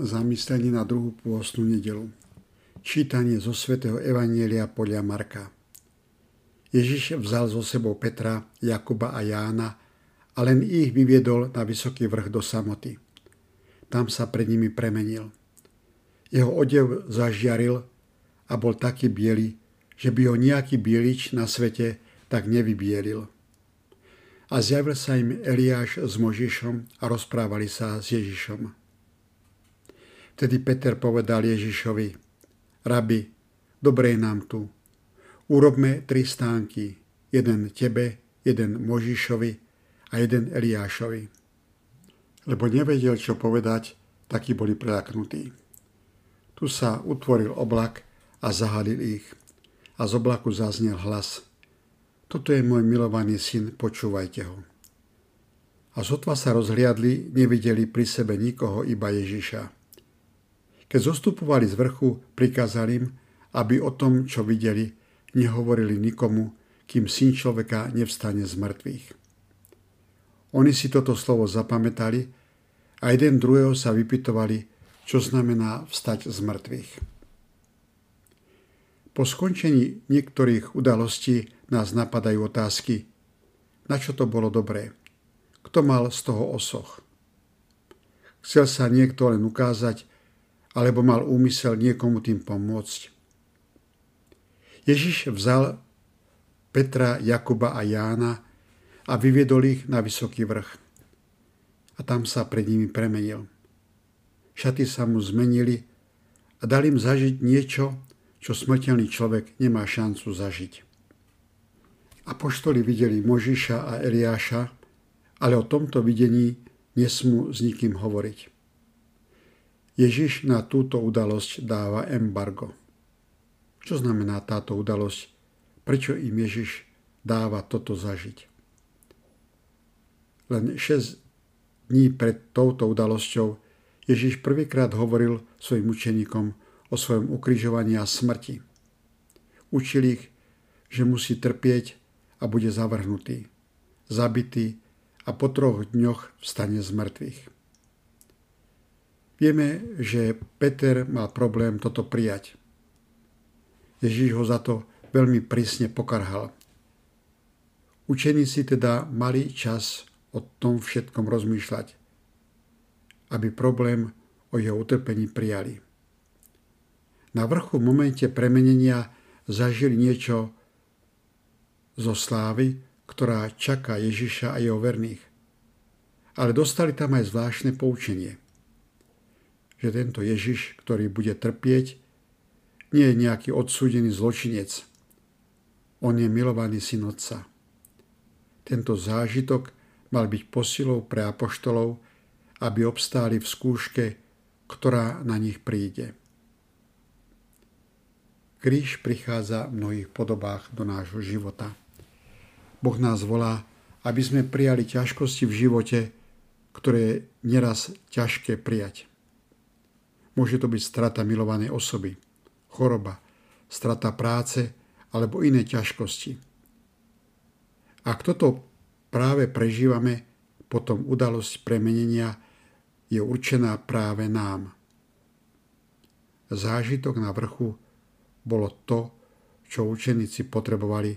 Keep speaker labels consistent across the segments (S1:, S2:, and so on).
S1: zamyslenie na druhú pôstnu nedelu. Čítanie zo svätého Evanielia podľa Marka. Ježiš vzal zo sebou Petra, Jakuba a Jána a len ich vyviedol na vysoký vrch do samoty. Tam sa pred nimi premenil. Jeho odev zažiaril a bol taký biely, že by ho nejaký bielič na svete tak nevybielil. A zjavil sa im Eliáš s Možišom a rozprávali sa s Ježišom. Vtedy Peter povedal Ježišovi, Rabi, dobre je nám tu. Urobme tri stánky, jeden tebe, jeden Možišovi a jeden Eliášovi. Lebo nevedel, čo povedať, takí boli prelaknutí. Tu sa utvoril oblak a zahalil ich. A z oblaku zaznel hlas. Toto je môj milovaný syn, počúvajte ho. A sotva sa rozhliadli, nevideli pri sebe nikoho, iba Ježiša. Keď zostupovali z vrchu, prikázali im, aby o tom, čo videli, nehovorili nikomu, kým syn človeka nevstane z mŕtvych. Oni si toto slovo zapamätali a jeden druhého sa vypitovali, čo znamená vstať z mŕtvych. Po skončení niektorých udalostí nás napadajú otázky, na čo to bolo dobré, kto mal z toho osoch. Chcel sa niekto len ukázať, alebo mal úmysel niekomu tým pomôcť. Ježiš vzal Petra, Jakuba a Jána a vyviedol ich na vysoký vrch. A tam sa pred nimi premenil. Šaty sa mu zmenili a dali im zažiť niečo, čo smrteľný človek nemá šancu zažiť. Apoštoli videli Možiša a Eliáša, ale o tomto videní nesmú s nikým hovoriť. Ježiš na túto udalosť dáva embargo. Čo znamená táto udalosť? Prečo im Ježiš dáva toto zažiť? Len 6 dní pred touto udalosťou Ježiš prvýkrát hovoril svojim učeníkom o svojom ukrižovaní a smrti. Učil ich, že musí trpieť a bude zavrhnutý, zabitý a po troch dňoch vstane z mŕtvych. Vieme, že Peter mal problém toto prijať. Ježíš ho za to veľmi prísne pokarhal. Učeníci teda mali čas o tom všetkom rozmýšľať, aby problém o jeho utrpení prijali. Na vrchu v momente premenenia zažili niečo zo slávy, ktorá čaká Ježiša a jeho verných. Ale dostali tam aj zvláštne poučenie že tento Ježiš, ktorý bude trpieť, nie je nejaký odsúdený zločinec. On je milovaný syn Otca. Tento zážitok mal byť posilou pre apoštolov, aby obstáli v skúške, ktorá na nich príde. Kríž prichádza v mnohých podobách do nášho života. Boh nás volá, aby sme prijali ťažkosti v živote, ktoré je neraz ťažké prijať. Môže to byť strata milovanej osoby, choroba, strata práce alebo iné ťažkosti. Ak toto práve prežívame, potom udalosť premenenia je určená práve nám. Zážitok na vrchu bolo to, čo učeníci potrebovali,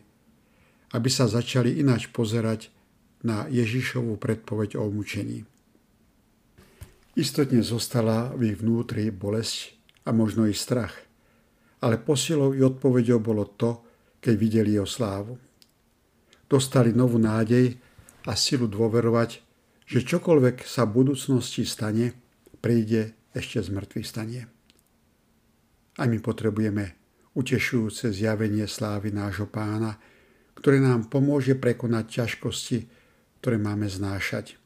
S1: aby sa začali ináč pozerať na Ježišovú predpoveď o umúčení. Istotne zostala v ich vnútri bolesť a možno i strach. Ale posilou i odpovedou bolo to, keď videli jeho slávu. Dostali novú nádej a silu dôverovať, že čokoľvek sa v budúcnosti stane, príde ešte z mŕtvych stanie. A my potrebujeme utešujúce zjavenie slávy nášho pána, ktoré nám pomôže prekonať ťažkosti, ktoré máme znášať.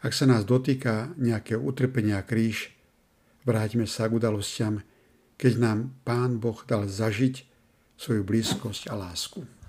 S1: Ak sa nás dotýka nejakého utrpenia kríž, vráťme sa k udalostiam, keď nám Pán Boh dal zažiť svoju blízkosť a lásku.